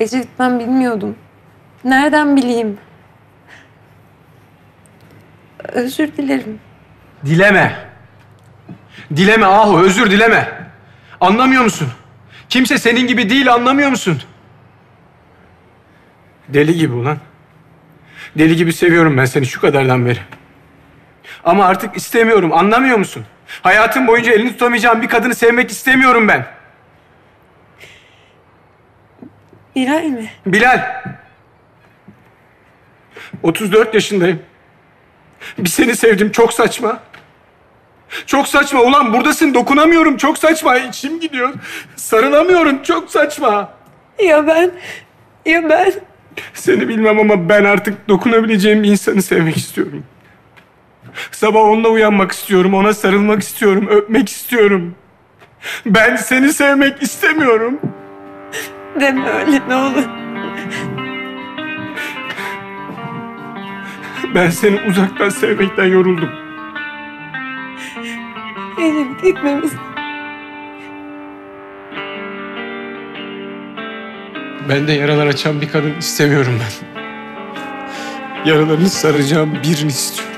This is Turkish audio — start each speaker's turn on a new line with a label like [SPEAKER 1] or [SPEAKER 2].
[SPEAKER 1] Ecevit ben bilmiyordum. Nereden bileyim? Özür dilerim.
[SPEAKER 2] Dileme. Dileme Ahu, özür dileme. Anlamıyor musun? Kimse senin gibi değil, anlamıyor musun? Deli gibi ulan. Deli gibi seviyorum ben seni şu kadardan beri. Ama artık istemiyorum, anlamıyor musun? Hayatım boyunca elini tutamayacağım bir kadını sevmek istemiyorum ben.
[SPEAKER 1] Bilal mi?
[SPEAKER 2] Bilal. 34 yaşındayım. Bir seni sevdim çok saçma. Çok saçma ulan buradasın dokunamıyorum çok saçma içim gidiyor. Sarılamıyorum çok saçma.
[SPEAKER 1] Ya ben? Ya ben?
[SPEAKER 2] Seni bilmem ama ben artık dokunabileceğim insanı sevmek istiyorum. Sabah onunla uyanmak istiyorum, ona sarılmak istiyorum, öpmek istiyorum. Ben seni sevmek istemiyorum.
[SPEAKER 1] Deme öyle ne olur.
[SPEAKER 2] Ben seni uzaktan sevmekten yoruldum.
[SPEAKER 1] Ecevit gitmemiz.
[SPEAKER 2] Ben de yaralar açan bir kadın istemiyorum ben. Yaralarını saracağım birini istiyorum.